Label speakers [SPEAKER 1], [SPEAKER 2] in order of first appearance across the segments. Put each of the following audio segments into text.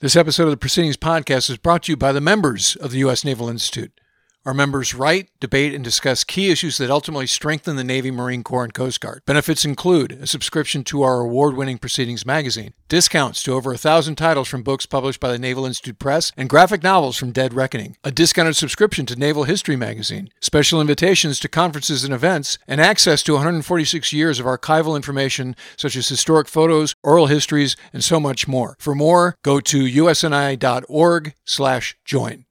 [SPEAKER 1] This episode of the Proceedings Podcast is brought to you by the members of the U.S. Naval Institute. Our members write, debate, and discuss key issues that ultimately strengthen the Navy, Marine Corps, and Coast Guard. Benefits include a subscription to our award winning Proceedings magazine, discounts to over a thousand titles from books published by the Naval Institute Press, and graphic novels from Dead Reckoning, a discounted subscription to Naval History magazine, special invitations to conferences and events, and access to 146 years of archival information such as historic photos, oral histories, and so much more. For more, go to usni.org/join.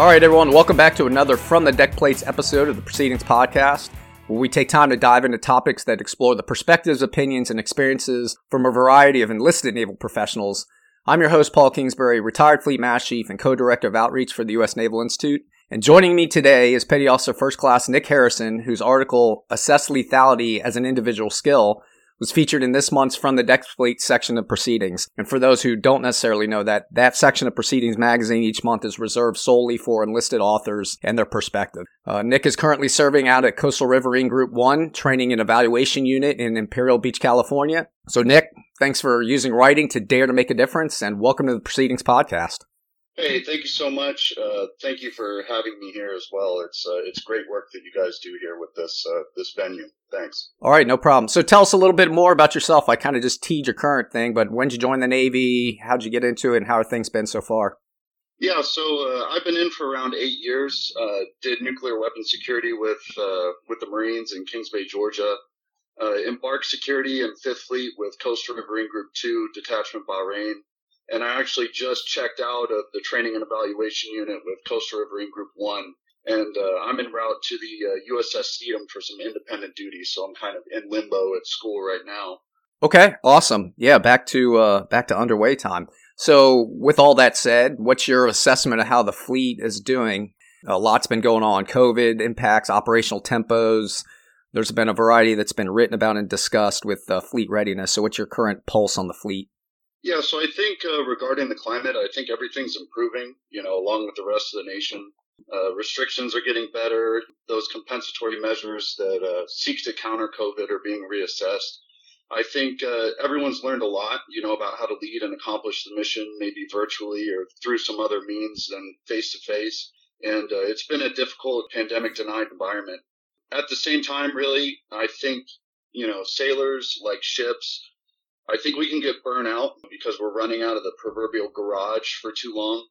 [SPEAKER 2] All right, everyone, welcome back to another From the Deck Plates episode of the Proceedings Podcast, where we take time to dive into topics that explore the perspectives, opinions, and experiences from a variety of enlisted naval professionals. I'm your host, Paul Kingsbury, retired Fleet Mass Chief and co director of outreach for the U.S. Naval Institute. And joining me today is Petty Officer First Class Nick Harrison, whose article, Assess Lethality as an Individual Skill, was featured in this month's From the Deck Plate section of Proceedings. And for those who don't necessarily know that, that section of Proceedings magazine each month is reserved solely for enlisted authors and their perspective. Uh, Nick is currently serving out at Coastal Riverine Group 1, training and evaluation unit in Imperial Beach, California. So Nick, thanks for using writing to dare to make a difference and welcome to the Proceedings podcast.
[SPEAKER 3] Hey, thank you so much. Uh, thank you for having me here as well. It's uh, it's great work that you guys do here with this uh, this venue. Thanks.
[SPEAKER 2] All right, no problem. So tell us a little bit more about yourself. I kind of just teed your current thing, but when did you join the Navy? How'd you get into it, and how have things been so far?
[SPEAKER 3] Yeah, so uh, I've been in for around eight years. Uh, did nuclear weapons security with uh, with the Marines in Kings Bay, Georgia. embarked security in Fifth Fleet with Coastal Riverine Group Two, Detachment Bahrain and I actually just checked out of the training and evaluation unit with Coastal Riverine Group One, and uh, I'm en route to the uh, USS Stethem for some independent duties. So I'm kind of in limbo at school right now.
[SPEAKER 2] Okay, awesome. Yeah, back to uh, back to underway time. So, with all that said, what's your assessment of how the fleet is doing? A lot's been going on. COVID impacts operational tempos. There's been a variety that's been written about and discussed with uh, fleet readiness. So, what's your current pulse on the fleet?
[SPEAKER 3] Yeah, so I think uh, regarding the climate, I think everything's improving, you know, along with the rest of the nation. Uh, restrictions are getting better. Those compensatory measures that uh, seek to counter COVID are being reassessed. I think uh, everyone's learned a lot, you know, about how to lead and accomplish the mission, maybe virtually or through some other means than face to face. And uh, it's been a difficult pandemic denied environment. At the same time, really, I think, you know, sailors like ships, I think we can get burnout because we're running out of the proverbial garage for too long.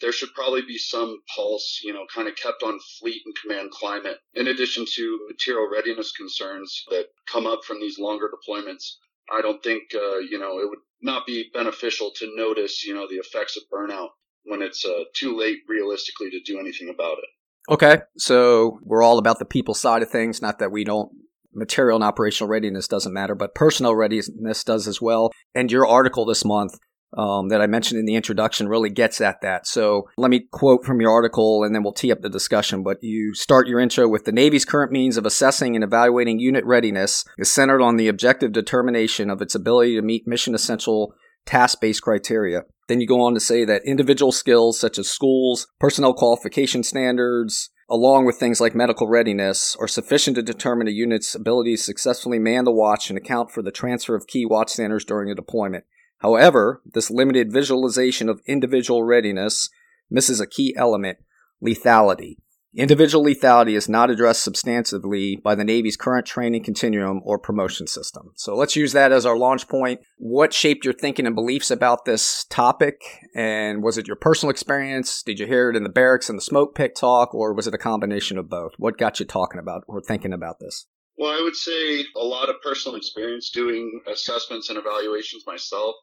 [SPEAKER 3] There should probably be some pulse, you know, kind of kept on fleet and command climate, in addition to material readiness concerns that come up from these longer deployments. I don't think, uh, you know, it would not be beneficial to notice, you know, the effects of burnout when it's uh, too late realistically to do anything about it.
[SPEAKER 2] Okay, so we're all about the people side of things. Not that we don't material and operational readiness doesn't matter, but personnel readiness does as well. And your article this month um, that I mentioned in the introduction really gets at that. So let me quote from your article and then we'll tee up the discussion. But you start your intro with the Navy's current means of assessing and evaluating unit readiness is centered on the objective determination of its ability to meet mission essential task based criteria. Then you go on to say that individual skills such as schools, personnel qualification standards, along with things like medical readiness, are sufficient to determine a unit's ability to successfully man the watch and account for the transfer of key watch standers during a deployment. However, this limited visualization of individual readiness misses a key element lethality. Individual lethality is not addressed substantively by the Navy's current training continuum or promotion system. So let's use that as our launch point. What shaped your thinking and beliefs about this topic? And was it your personal experience? Did you hear it in the barracks and the smoke pit talk, or was it a combination of both? What got you talking about or thinking about this?
[SPEAKER 3] Well, I would say a lot of personal experience doing assessments and evaluations myself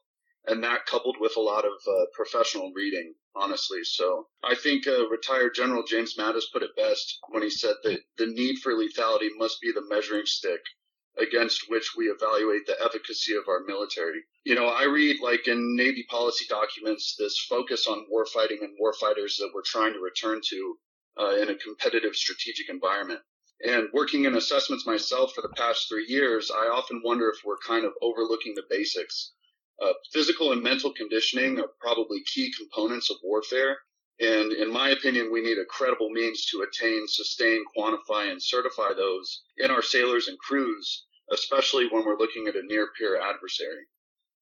[SPEAKER 3] and that coupled with a lot of uh, professional reading, honestly. So I think uh, retired General James Mattis put it best when he said that the need for lethality must be the measuring stick against which we evaluate the efficacy of our military. You know, I read like in Navy policy documents this focus on warfighting and warfighters that we're trying to return to uh, in a competitive strategic environment. And working in assessments myself for the past three years, I often wonder if we're kind of overlooking the basics Uh, physical and mental conditioning are probably key components of warfare. And in my opinion, we need a credible means to attain, sustain, quantify, and certify those in our sailors and crews, especially when we're looking at a near peer adversary.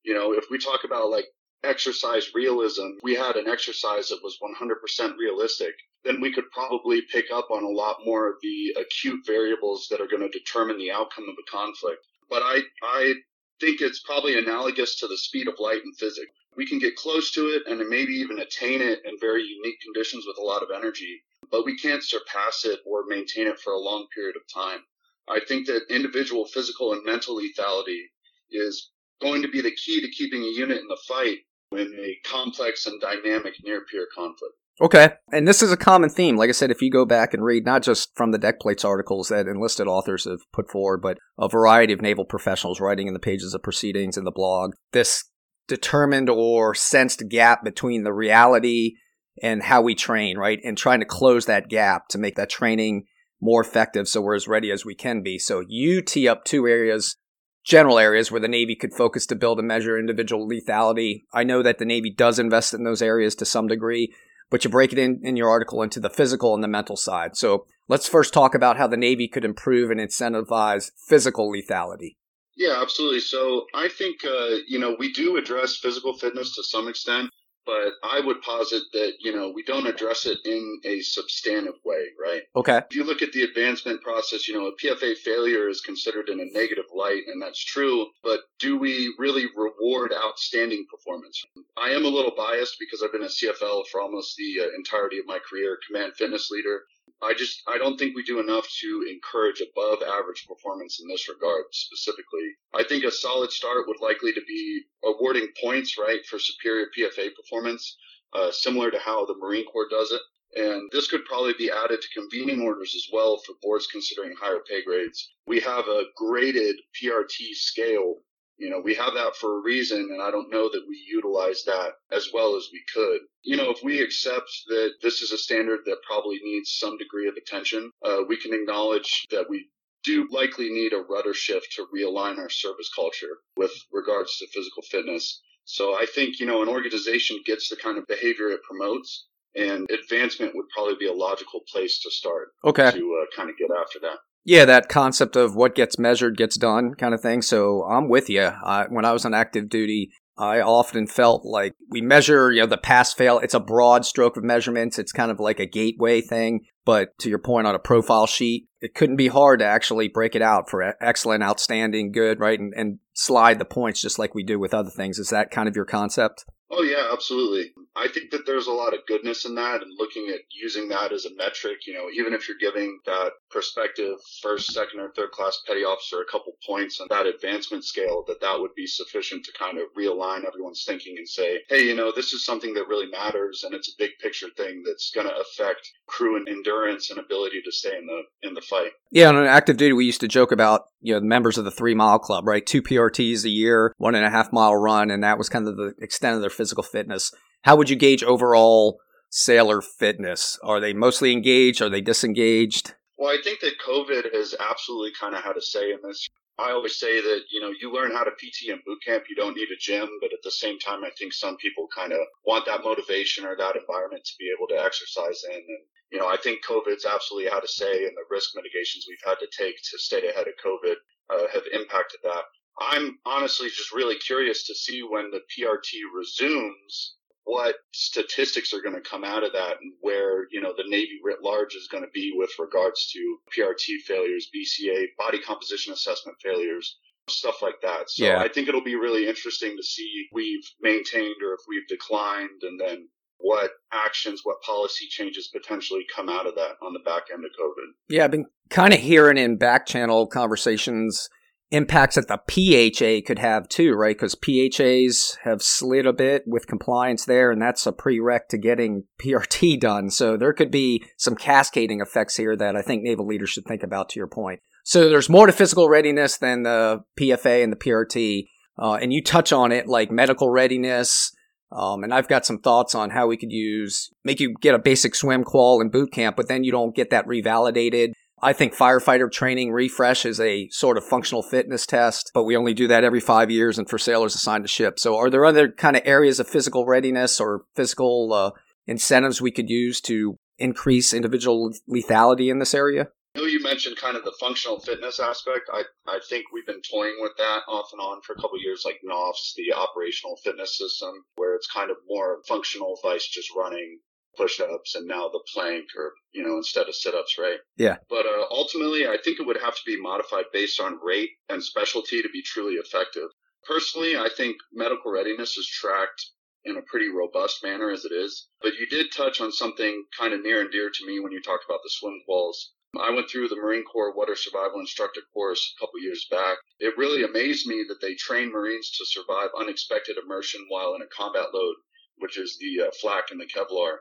[SPEAKER 3] You know, if we talk about like exercise realism, we had an exercise that was 100% realistic, then we could probably pick up on a lot more of the acute variables that are going to determine the outcome of a conflict. But I, I think it's probably analogous to the speed of light in physics. We can get close to it and maybe even attain it in very unique conditions with a lot of energy, but we can't surpass it or maintain it for a long period of time. I think that individual physical and mental lethality is going to be the key to keeping a unit in the fight in a complex and dynamic near peer conflict.
[SPEAKER 2] Okay. And this is a common theme. Like I said, if you go back and read not just from the deck plates articles that enlisted authors have put forward, but a variety of naval professionals writing in the pages of proceedings in the blog, this determined or sensed gap between the reality and how we train, right? And trying to close that gap to make that training more effective so we're as ready as we can be. So you tee up two areas general areas where the Navy could focus to build and measure individual lethality. I know that the Navy does invest in those areas to some degree, but you break it in, in your article into the physical and the mental side. So let's first talk about how the Navy could improve and incentivize physical lethality.
[SPEAKER 3] Yeah, absolutely. So I think, uh, you know, we do address physical fitness to some extent but I would posit that, you know, we don't address it in a substantive way, right?
[SPEAKER 2] Okay.
[SPEAKER 3] If you look at the advancement process, you know, a PFA failure is considered in a negative light, and that's true, but do we really reward outstanding performance? I am a little biased because I've been a CFL for almost the uh, entirety of my career, command fitness leader. I just I don't think we do enough to encourage above average performance in this regard specifically. I think a solid start would likely to be awarding points right for superior PFA performance, uh, similar to how the Marine Corps does it. And this could probably be added to convening orders as well for boards considering higher pay grades. We have a graded PRT scale you know, we have that for a reason, and I don't know that we utilize that as well as we could. You know, if we accept that this is a standard that probably needs some degree of attention, uh, we can acknowledge that we do likely need a rudder shift to realign our service culture with regards to physical fitness. So I think, you know, an organization gets the kind of behavior it promotes and advancement would probably be a logical place to start.
[SPEAKER 2] Okay.
[SPEAKER 3] To uh, kind of get after that.
[SPEAKER 2] Yeah, that concept of what gets measured gets done kind of thing. So I'm with you. When I was on active duty, I often felt like we measure, you know, the pass fail. It's a broad stroke of measurements. It's kind of like a gateway thing. But to your point on a profile sheet, it couldn't be hard to actually break it out for excellent, outstanding, good, right? And, and slide the points just like we do with other things. Is that kind of your concept?
[SPEAKER 3] Oh yeah, absolutely. I think that there's a lot of goodness in that and looking at using that as a metric, you know, even if you're giving that prospective first, second, or third class petty officer a couple points on that advancement scale, that that would be sufficient to kind of realign everyone's thinking and say, hey, you know, this is something that really matters and it's a big picture thing that's going to affect crew and endurance and ability to stay in the in the fight.
[SPEAKER 2] Yeah, on active duty, we used to joke about you know the members of the three mile club, right? Two PRTs a year, one and a half mile run, and that was kind of the extent of their physical fitness. How would you gauge overall sailor fitness? Are they mostly engaged? Are they disengaged?
[SPEAKER 3] Well, I think that COVID has absolutely kind of had a say in this. I always say that, you know, you learn how to PT in boot camp. You don't need a gym, but at the same time, I think some people kind of want that motivation or that environment to be able to exercise in. And, you know, I think COVID's absolutely had a say and the risk mitigations we've had to take to stay ahead of COVID uh, have impacted that. I'm honestly just really curious to see when the PRT resumes what statistics are going to come out of that and where, you know, the Navy writ large is going to be with regards to PRT failures, BCA, body composition assessment failures, stuff like that. So yeah. I think it'll be really interesting to see if we've maintained or if we've declined and then what actions, what policy changes potentially come out of that on the back end of COVID.
[SPEAKER 2] Yeah, I've been kind of hearing in back channel conversations impacts that the PHA could have too, right? Because PHAs have slid a bit with compliance there, and that's a prereq to getting PRT done. So there could be some cascading effects here that I think naval leaders should think about. To your point, so there's more to physical readiness than the PFA and the PRT, uh, and you touch on it like medical readiness. Um, and I've got some thoughts on how we could use make you get a basic swim qual in boot camp, but then you don't get that revalidated I think firefighter training refresh is a sort of functional fitness test, but we only do that every five years and for sailors assigned to ship. So are there other kind of areas of physical readiness or physical uh, incentives we could use to increase individual lethality in this area?
[SPEAKER 3] I know you mentioned kind of the functional fitness aspect. I, I think we've been toying with that off and on for a couple years, like NOFFS, the operational fitness system, where it's kind of more functional vice just running push-ups and now the plank or you know instead of sit-ups right?
[SPEAKER 2] Yeah.
[SPEAKER 3] But uh, ultimately i think it would have to be modified based on rate and specialty to be truly effective. Personally i think medical readiness is tracked in a pretty robust manner as it is. But you did touch on something kind of near and dear to me when you talked about the swim quals I went through the Marine Corps Water Survival Instructor course a couple years back. It really amazed me that they train Marines to survive unexpected immersion while in a combat load, which is the uh, flak and the Kevlar.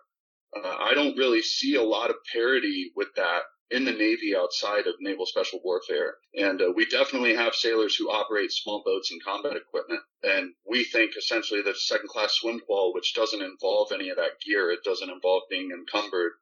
[SPEAKER 3] Uh, I don't really see a lot of parity with that in the Navy outside of naval special warfare. And uh, we definitely have sailors who operate small boats and combat equipment. And we think essentially that second class swim qual, which doesn't involve any of that gear, it doesn't involve being encumbered,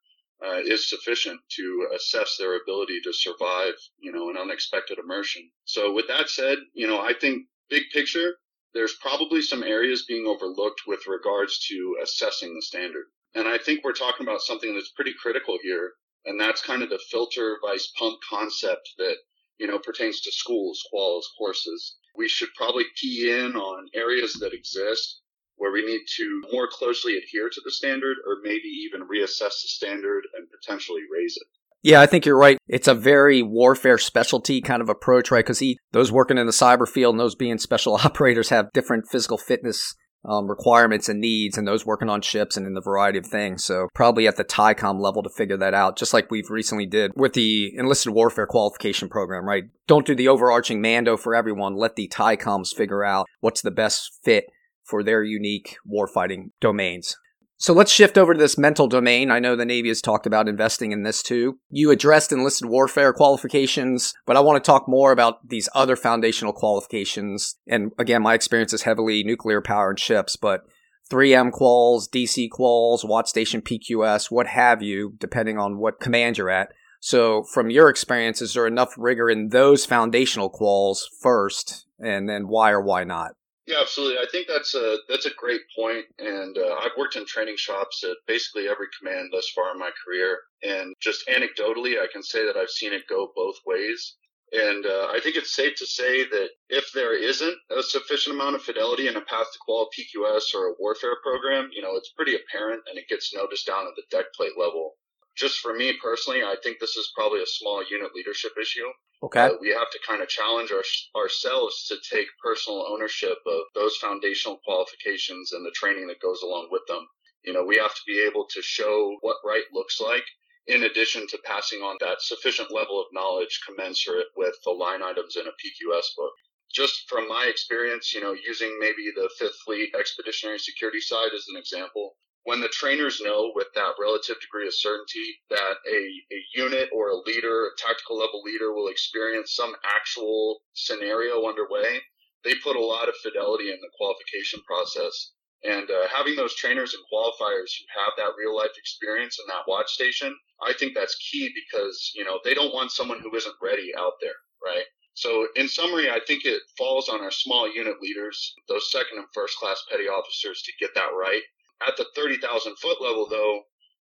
[SPEAKER 3] uh, is sufficient to assess their ability to survive, you know, an unexpected immersion. So with that said, you know, I think big picture, there's probably some areas being overlooked with regards to assessing the standard. And I think we're talking about something that's pretty critical here. And that's kind of the filter vice pump concept that, you know, pertains to schools, quals, courses. We should probably key in on areas that exist where we need to more closely adhere to the standard or maybe even reassess the standard and potentially raise it.
[SPEAKER 2] Yeah, I think you're right. It's a very warfare specialty kind of approach, right? Because those working in the cyber field and those being special operators have different physical fitness um, requirements and needs, and those working on ships and in the variety of things. So probably at the TYCOM level to figure that out, just like we've recently did with the enlisted warfare qualification program, right? Don't do the overarching Mando for everyone. Let the TYCOMs figure out what's the best fit for their unique warfighting domains. So let's shift over to this mental domain. I know the Navy has talked about investing in this too. You addressed enlisted warfare qualifications, but I want to talk more about these other foundational qualifications. And again, my experience is heavily nuclear power and ships, but 3M quals, DC quals, watch station PQS, what have you, depending on what command you're at. So from your experience, is there enough rigor in those foundational quals first? And then why or why not?
[SPEAKER 3] Yeah, absolutely. I think that's a that's a great point, and uh, I've worked in training shops at basically every command thus far in my career, and just anecdotally, I can say that I've seen it go both ways. And uh, I think it's safe to say that if there isn't a sufficient amount of fidelity in a path to qual PQS or a warfare program, you know, it's pretty apparent and it gets noticed down at the deck plate level just for me personally, I think this is probably a small unit leadership issue.
[SPEAKER 2] Okay. Uh,
[SPEAKER 3] we have to kind of challenge our, ourselves to take personal ownership of those foundational qualifications and the training that goes along with them. You know, we have to be able to show what right looks like in addition to passing on that sufficient level of knowledge commensurate with the line items in a PQS book. Just from my experience, you know, using maybe the Fifth Fleet Expeditionary Security side as an example, when the trainers know with that relative degree of certainty that a, a unit or a leader, a tactical level leader will experience some actual scenario underway, they put a lot of fidelity in the qualification process. And uh, having those trainers and qualifiers who have that real life experience in that watch station, I think that's key because, you know, they don't want someone who isn't ready out there, right? So in summary, I think it falls on our small unit leaders, those second and first class petty officers to get that right at the 30,000 foot level, though,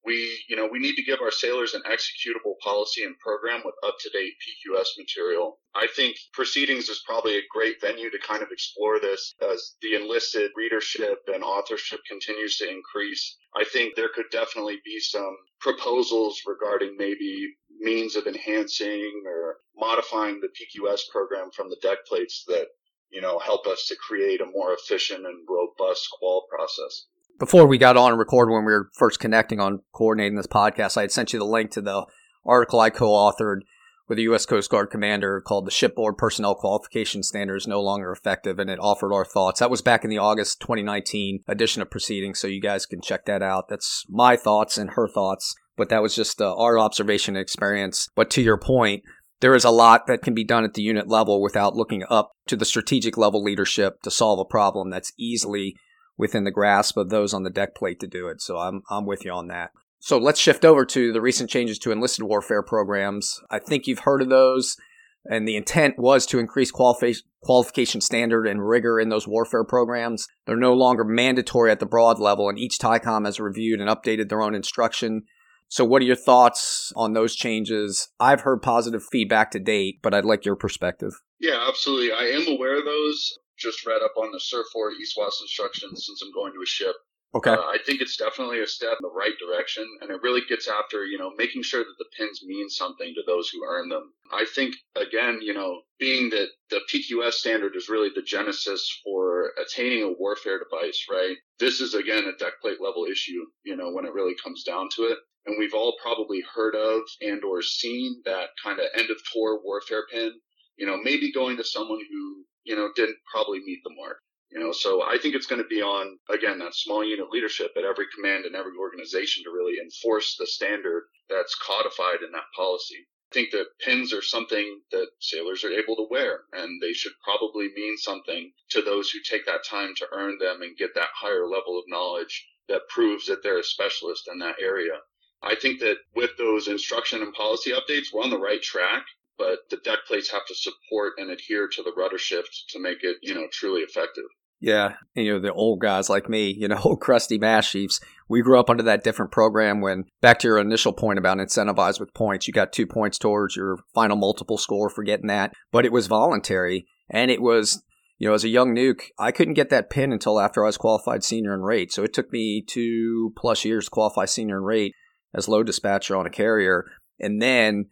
[SPEAKER 3] we, you know, we need to give our sailors an executable policy and program with up to date PQS material. I think proceedings is probably a great venue to kind of explore this as the enlisted readership and authorship continues to increase. I think there could definitely be some proposals regarding maybe means of enhancing or modifying the PQS program from the deck plates that, you know, help us to create a more efficient and robust qual process
[SPEAKER 2] before we got on record when we were first connecting on coordinating this podcast, I had sent you the link to the article I co-authored with a U.S. Coast Guard commander called "The Shipboard Personnel Qualification Standards No Longer Effective," and it offered our thoughts. That was back in the August 2019 edition of Proceedings, so you guys can check that out. That's my thoughts and her thoughts, but that was just uh, our observation and experience. But to your point, there is a lot that can be done at the unit level without looking up to the strategic level leadership to solve a problem that's easily within the grasp of those on the deck plate to do it. So I'm I'm with you on that. So let's shift over to the recent changes to enlisted warfare programs. I think you've heard of those. And the intent was to increase qualifi- qualification standard and rigor in those warfare programs. They're no longer mandatory at the broad level, and each TYCOM has reviewed and updated their own instruction. So, what are your thoughts on those changes? I've heard positive feedback to date, but I'd like your perspective.
[SPEAKER 3] Yeah, absolutely. I am aware of those. Just read up on the SURFOR East West instructions since I'm going to a ship.
[SPEAKER 2] Okay.
[SPEAKER 3] Uh, I think it's definitely a step in the right direction, and it really gets after, you know, making sure that the pins mean something to those who earn them. I think, again, you know, being that the PQS standard is really the genesis for attaining a warfare device, right? This is, again, a deck plate level issue, you know, when it really comes down to it. And we've all probably heard of and or seen that kind of end of tour warfare pin, you know, maybe going to someone who, you know, didn't probably meet the mark. You know, so I think it's going to be on, again, that small unit leadership at every command and every organization to really enforce the standard that's codified in that policy. I think that pins are something that sailors are able to wear, and they should probably mean something to those who take that time to earn them and get that higher level of knowledge that proves that they're a specialist in that area. I think that with those instruction and policy updates, we're on the right track, but the deck plates have to support and adhere to the rudder shift to make it, you know, truly effective.
[SPEAKER 2] Yeah, you know, the old guys like me, you know, old crusty mash chiefs, we grew up under that different program when, back to your initial point about incentivized with points, you got two points towards your final multiple score for getting that, but it was voluntary. And it was, you know, as a young nuke, I couldn't get that pin until after I was qualified senior in rate. So it took me two plus years to qualify senior in rate as load dispatcher on a carrier. And then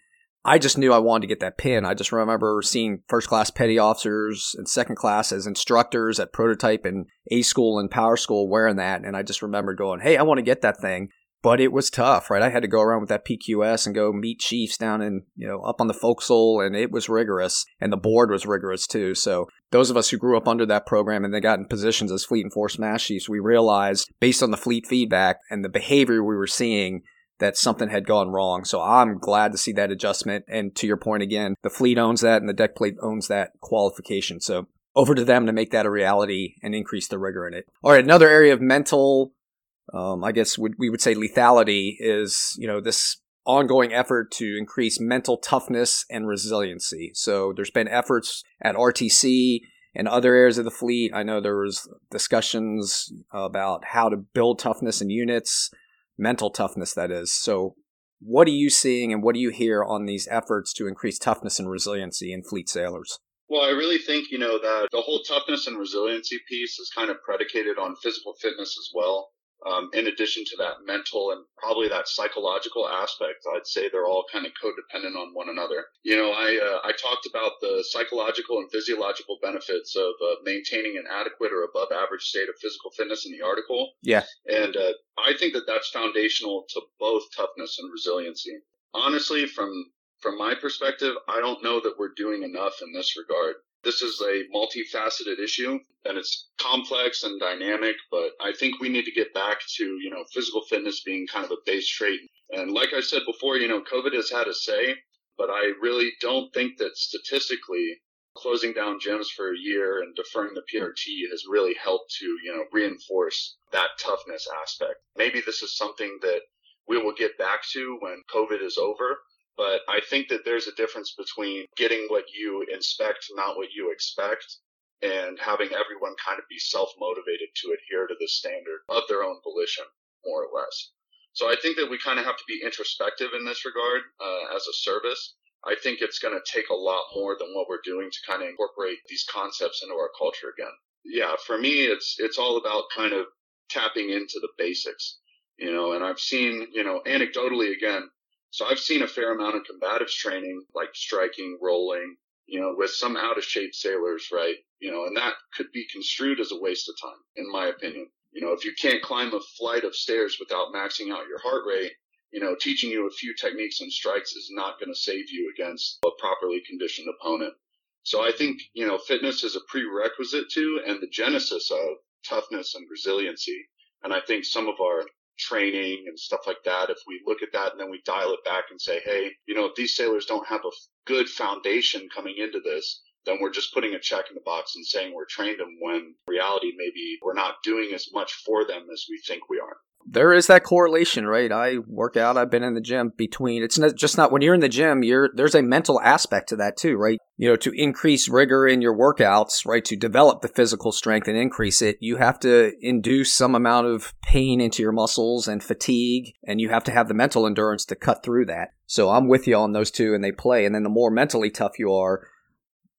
[SPEAKER 2] I just knew I wanted to get that pin. I just remember seeing first class petty officers and second class as instructors at prototype and A school and power school wearing that. And I just remember going, Hey, I want to get that thing. But it was tough, right? I had to go around with that PQS and go meet chiefs down in, you know, up on the forecastle and it was rigorous and the board was rigorous too. So those of us who grew up under that program and they got in positions as fleet and force mass chiefs, we realized based on the fleet feedback and the behavior we were seeing that something had gone wrong. So I'm glad to see that adjustment. And to your point again, the fleet owns that and the deck plate owns that qualification. So over to them to make that a reality and increase the rigor in it. All right, another area of mental, um, I guess we would say lethality is, you know, this ongoing effort to increase mental toughness and resiliency. So there's been efforts at RTC and other areas of the fleet. I know there was discussions about how to build toughness in units mental toughness, that is. So, what are you seeing and what do you hear on these efforts to increase toughness and resiliency in fleet sailors?
[SPEAKER 3] Well, I really think, you know, that the whole toughness and resiliency piece is kind of predicated on physical fitness as well. Um, in addition to that mental and probably that psychological aspect, I'd say they're all kind of codependent on one another. You know, I uh, I talked about the psychological and physiological benefits of uh, maintaining an adequate or above average state of physical fitness in the article.
[SPEAKER 2] Yeah,
[SPEAKER 3] and uh, I think that that's foundational to both toughness and resiliency. Honestly, from from my perspective, I don't know that we're doing enough in this regard. This is a multifaceted issue and it's complex and dynamic, but I think we need to get back to, you know, physical fitness being kind of a base trait. And like I said before, you know, COVID has had a say, but I really don't think that statistically closing down gyms for a year and deferring the PRT has really helped to, you know, reinforce that toughness aspect. Maybe this is something that we will get back to when COVID is over. But I think that there's a difference between getting what you inspect, not what you expect, and having everyone kind of be self motivated to adhere to the standard of their own volition, more or less. So I think that we kind of have to be introspective in this regard uh, as a service. I think it's going to take a lot more than what we're doing to kind of incorporate these concepts into our culture again. Yeah, for me, it's it's all about kind of tapping into the basics, you know. And I've seen, you know, anecdotally again, so I've seen a fair amount of combatives training, like striking, rolling, you know, with some out of shape sailors, right? You know, and that could be construed as a waste of time, in my opinion. You know, if you can't climb a flight of stairs without maxing out your heart rate, you know, teaching you a few techniques and strikes is not going to save you against a properly conditioned opponent. So I think, you know, fitness is a prerequisite to and the genesis of toughness and resiliency. And I think some of our training and stuff like that, if we look at that and then we dial it back and say, hey, you know, if these sailors don't have a good foundation coming into this, then we're just putting a check in the box and saying we're trained them when reality maybe we're not doing as much for them as we think we are.
[SPEAKER 2] There is that correlation, right? I work out, I've been in the gym between it's not just not when you're in the gym, you're there's a mental aspect to that too, right? You know, to increase rigor in your workouts, right? To develop the physical strength and increase it, you have to induce some amount of pain into your muscles and fatigue, and you have to have the mental endurance to cut through that. So I'm with you on those two and they play. And then the more mentally tough you are,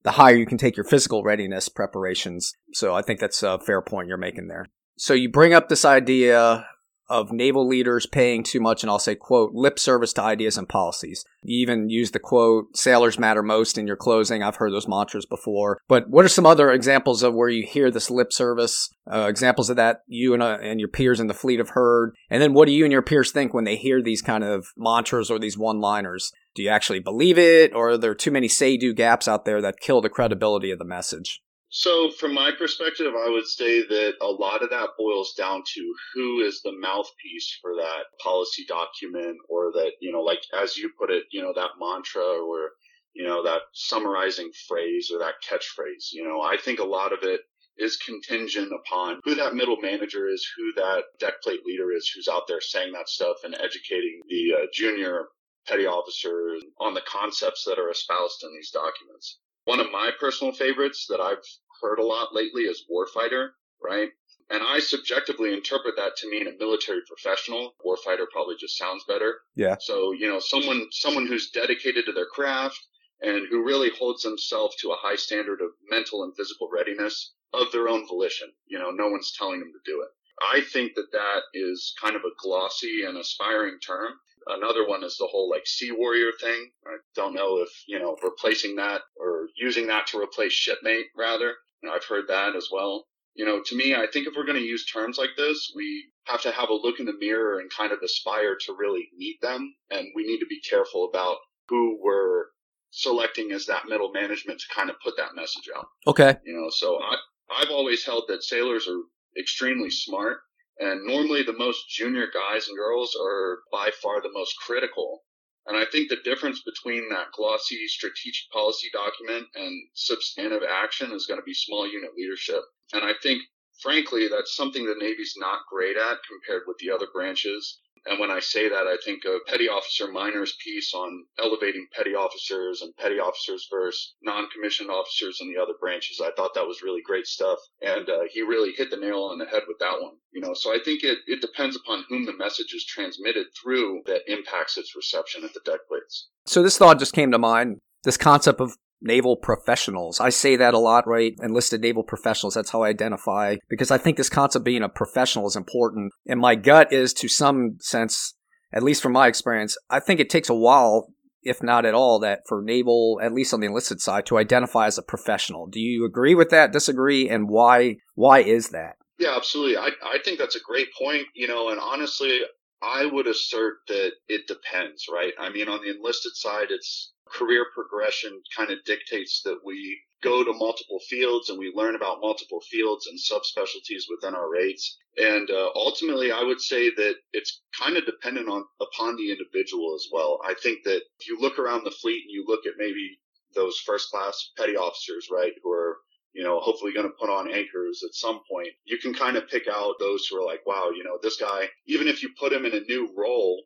[SPEAKER 2] the higher you can take your physical readiness preparations. So I think that's a fair point you're making there. So you bring up this idea of naval leaders paying too much, and I'll say, quote, lip service to ideas and policies. You even use the quote, sailors matter most in your closing. I've heard those mantras before. But what are some other examples of where you hear this lip service? Uh, examples of that you and, uh, and your peers in the fleet have heard? And then what do you and your peers think when they hear these kind of mantras or these one liners? Do you actually believe it, or are there too many say do gaps out there that kill the credibility of the message?
[SPEAKER 3] So, from my perspective, I would say that a lot of that boils down to who is the mouthpiece for that policy document, or that, you know, like as you put it, you know, that mantra or, you know, that summarizing phrase or that catchphrase. You know, I think a lot of it is contingent upon who that middle manager is, who that deck plate leader is, who's out there saying that stuff and educating the uh, junior petty officers on the concepts that are espoused in these documents. One of my personal favorites that I've heard a lot lately is warfighter, right? And I subjectively interpret that to mean a military professional. Warfighter probably just sounds better.
[SPEAKER 2] Yeah.
[SPEAKER 3] So, you know, someone someone who's dedicated to their craft and who really holds themselves to a high standard of mental and physical readiness of their own volition. You know, no one's telling them to do it. I think that that is kind of a glossy and aspiring term. Another one is the whole like Sea Warrior thing. I don't know if, you know, replacing that or using that to replace shipmate rather. You know, I've heard that as well. You know, to me, I think if we're going to use terms like this, we have to have a look in the mirror and kind of aspire to really meet them. And we need to be careful about who we're selecting as that middle management to kind of put that message out.
[SPEAKER 2] Okay.
[SPEAKER 3] You know, so I, I've always held that sailors are extremely smart and normally the most junior guys and girls are by far the most critical. And I think the difference between that glossy strategic policy document and substantive action is going to be small unit leadership. And I think, frankly, that's something the Navy's not great at compared with the other branches. And when I say that, I think of Petty Officer Miner's piece on elevating petty officers and petty officers versus non-commissioned officers in the other branches. I thought that was really great stuff. And uh, he really hit the nail on the head with that one. You know, so I think it, it depends upon whom the message is transmitted through that impacts its reception at the deck plates.
[SPEAKER 2] So this thought just came to mind. This concept of naval professionals. I say that a lot, right? Enlisted naval professionals. That's how I identify because I think this concept being a professional is important. And my gut is to some sense, at least from my experience, I think it takes a while, if not at all, that for naval, at least on the enlisted side, to identify as a professional. Do you agree with that? Disagree? And why, why is that?
[SPEAKER 3] Yeah, absolutely. I, I think that's a great point, you know, and honestly, I would assert that it depends, right? I mean, on the enlisted side, it's career progression kind of dictates that we go to multiple fields and we learn about multiple fields and subspecialties within our rates. And uh, ultimately, I would say that it's kind of dependent on upon the individual as well. I think that if you look around the fleet and you look at maybe those first class petty officers, right, who are you know, hopefully going to put on anchors at some point. You can kind of pick out those who are like, wow, you know, this guy, even if you put him in a new role,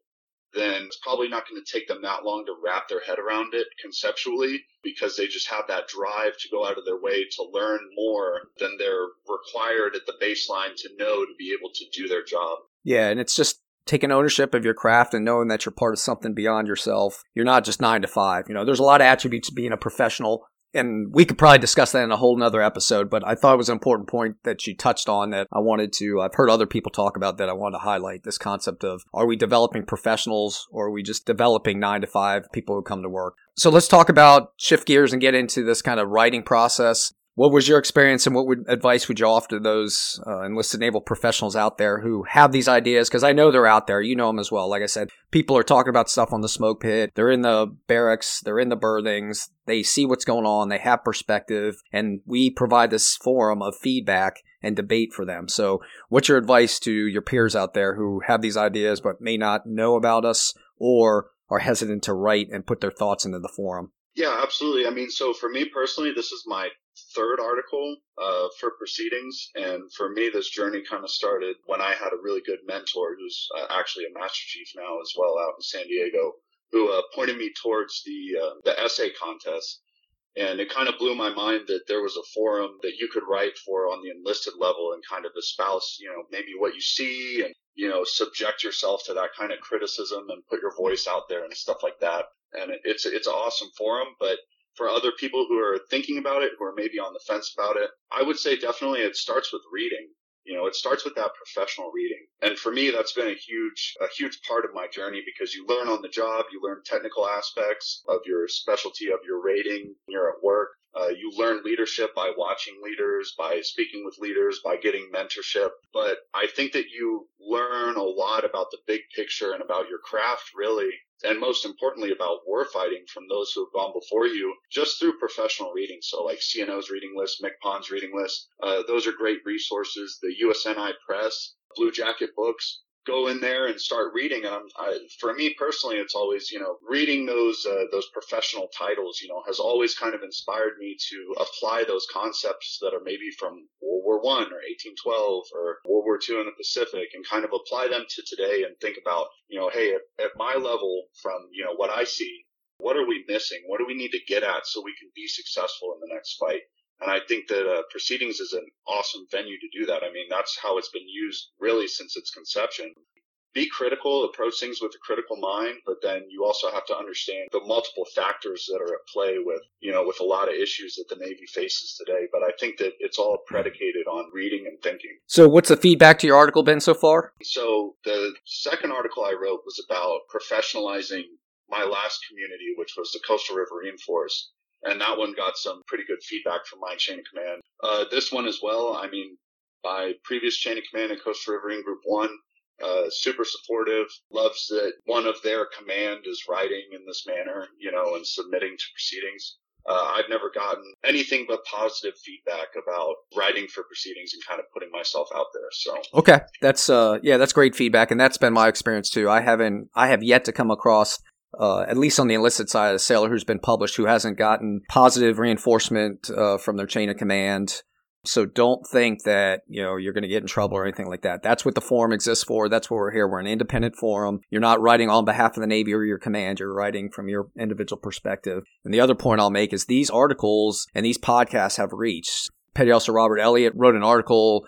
[SPEAKER 3] then it's probably not going to take them that long to wrap their head around it conceptually because they just have that drive to go out of their way to learn more than they're required at the baseline to know to be able to do their job.
[SPEAKER 2] Yeah, and it's just taking ownership of your craft and knowing that you're part of something beyond yourself. You're not just nine to five. You know, there's a lot of attributes to being a professional and we could probably discuss that in a whole nother episode, but I thought it was an important point that you touched on that I wanted to, I've heard other people talk about that I wanted to highlight this concept of are we developing professionals or are we just developing nine to five people who come to work? So let's talk about shift gears and get into this kind of writing process. What was your experience and what would, advice would you offer to those uh, enlisted naval professionals out there who have these ideas? Because I know they're out there. You know them as well. Like I said, people are talking about stuff on the smoke pit. They're in the barracks. They're in the berthings. They see what's going on. They have perspective. And we provide this forum of feedback and debate for them. So what's your advice to your peers out there who have these ideas but may not know about us or are hesitant to write and put their thoughts into the forum?
[SPEAKER 3] Yeah, absolutely. I mean, so for me personally, this is my third article uh, for proceedings, and for me, this journey kind of started when I had a really good mentor, who's uh, actually a master chief now as well, out in San Diego, who uh, pointed me towards the uh, the essay contest. And it kind of blew my mind that there was a forum that you could write for on the enlisted level and kind of espouse, you know, maybe what you see and, you know, subject yourself to that kind of criticism and put your voice out there and stuff like that. And it's, it's an awesome forum, but for other people who are thinking about it, who are maybe on the fence about it, I would say definitely it starts with reading. You know, it starts with that professional reading. And for me, that's been a huge, a huge part of my journey because you learn on the job, you learn technical aspects of your specialty, of your rating, you're at work. Uh, you learn leadership by watching leaders, by speaking with leaders, by getting mentorship. But I think that you learn a lot about the big picture and about your craft really and most importantly about warfighting from those who have gone before you just through professional reading. So like CNO's reading list, MCPON's reading list, uh, those are great resources. The USNI Press, Blue Jacket Books, go in there and start reading. And I'm, I, for me personally, it's always, you know, reading those, uh, those professional titles, you know, has always kind of inspired me to apply those concepts that are maybe from World War One or 1812 or World War Two in the Pacific and kind of apply them to today and think about, you know, hey, at, at my level from, you know, what I see, what are we missing? What do we need to get at so we can be successful in the next fight? And I think that uh, proceedings is an awesome venue to do that. I mean, that's how it's been used really since its conception. Be critical, approach things with a critical mind, but then you also have to understand the multiple factors that are at play with, you know, with a lot of issues that the Navy faces today. But I think that it's all predicated on reading and thinking.
[SPEAKER 2] So, what's the feedback to your article been so far?
[SPEAKER 3] So, the second article I wrote was about professionalizing my last community, which was the Coastal Riverine Force and that one got some pretty good feedback from my chain of command. Uh, this one as well. I mean, my previous chain of command in Coastal Riverine Group One, uh, super supportive, loves that one of their command is writing in this manner, you know, and submitting to proceedings. Uh, I've never gotten anything but positive feedback about writing for proceedings and kind of putting myself out there. So
[SPEAKER 2] okay, that's uh, yeah, that's great feedback, and that's been my experience too. I haven't, I have yet to come across uh, at least on the enlisted side, a sailor who's been published who hasn't gotten positive reinforcement uh, from their chain of command. So don't think that you know you're going to get in trouble or anything like that. That's what the forum exists for. That's what we're here. We're an independent forum. You're not writing on behalf of the Navy or your command. You're writing from your individual perspective. And the other point I'll make is these articles and these podcasts have reached. Petty Officer Robert Elliott wrote an article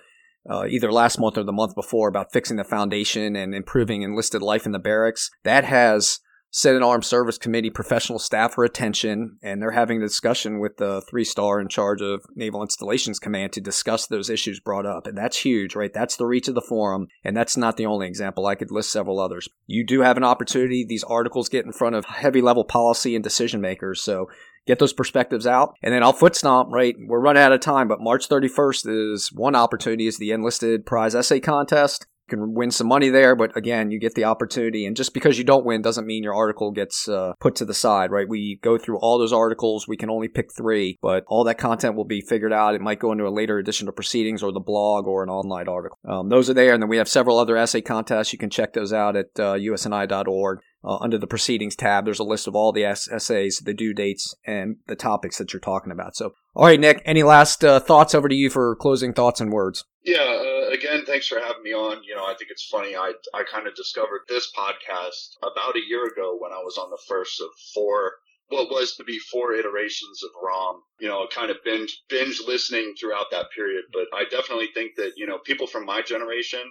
[SPEAKER 2] uh, either last month or the month before about fixing the foundation and improving enlisted life in the barracks. That has Senate Armed Service Committee professional staff for attention, and they're having a discussion with the three star in charge of Naval Installations Command to discuss those issues brought up. And that's huge, right? That's the reach of the forum, and that's not the only example. I could list several others. You do have an opportunity. These articles get in front of heavy level policy and decision makers. So get those perspectives out. And then I'll foot stomp, right? We're running out of time, but March 31st is one opportunity is the enlisted prize essay contest can win some money there, but again, you get the opportunity. And just because you don't win doesn't mean your article gets uh, put to the side, right? We go through all those articles. We can only pick three, but all that content will be figured out. It might go into a later edition of Proceedings or the blog or an online article. Um, those are there. And then we have several other essay contests. You can check those out at uh, usni.org. Uh, under the proceedings tab, there's a list of all the essays, the due dates, and the topics that you're talking about. So, all right, Nick, any last uh, thoughts over to you for closing thoughts and words?
[SPEAKER 3] Yeah, uh, again, thanks for having me on. You know, I think it's funny. I I kind of discovered this podcast about a year ago when I was on the first of four what was to be four iterations of ROM, you know, kind of binge binge listening throughout that period. But I definitely think that, you know, people from my generation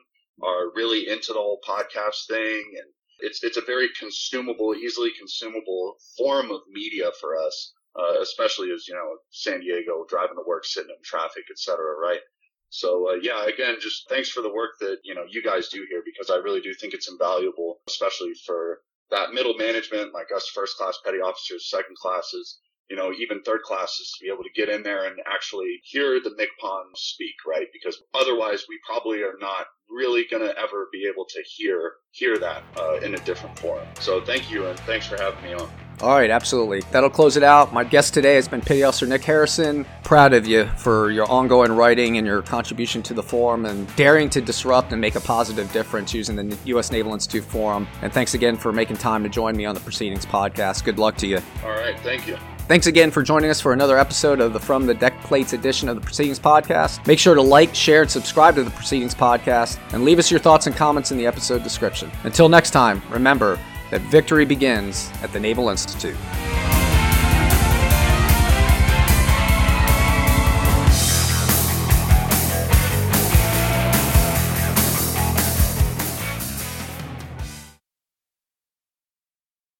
[SPEAKER 3] are really into the whole podcast thing and it's it's a very consumable, easily consumable form of media for us, uh, especially as you know San Diego, driving to work, sitting in traffic, et cetera, Right. So uh, yeah, again, just thanks for the work that you know you guys do here because I really do think it's invaluable, especially for that middle management like us, first class petty officers, second classes, you know, even third classes to be able to get in there and actually hear the MCPON speak, right? Because otherwise we probably are not really going to ever be able to hear hear that uh, in a different forum. So thank you and thanks for having me on.
[SPEAKER 2] All right, absolutely. That'll close it out. My guest today has been Petty Officer Nick Harrison. Proud of you for your ongoing writing and your contribution to the forum and daring to disrupt and make a positive difference using the U.S. Naval Institute forum. And thanks again for making time to join me on the Proceedings podcast. Good luck to you.
[SPEAKER 3] All right, thank you.
[SPEAKER 2] Thanks again for joining us for another episode of the From the Deck Plates edition of the Proceedings Podcast. Make sure to like, share, and subscribe to the Proceedings Podcast, and leave us your thoughts and comments in the episode description. Until next time, remember that victory begins at the Naval Institute.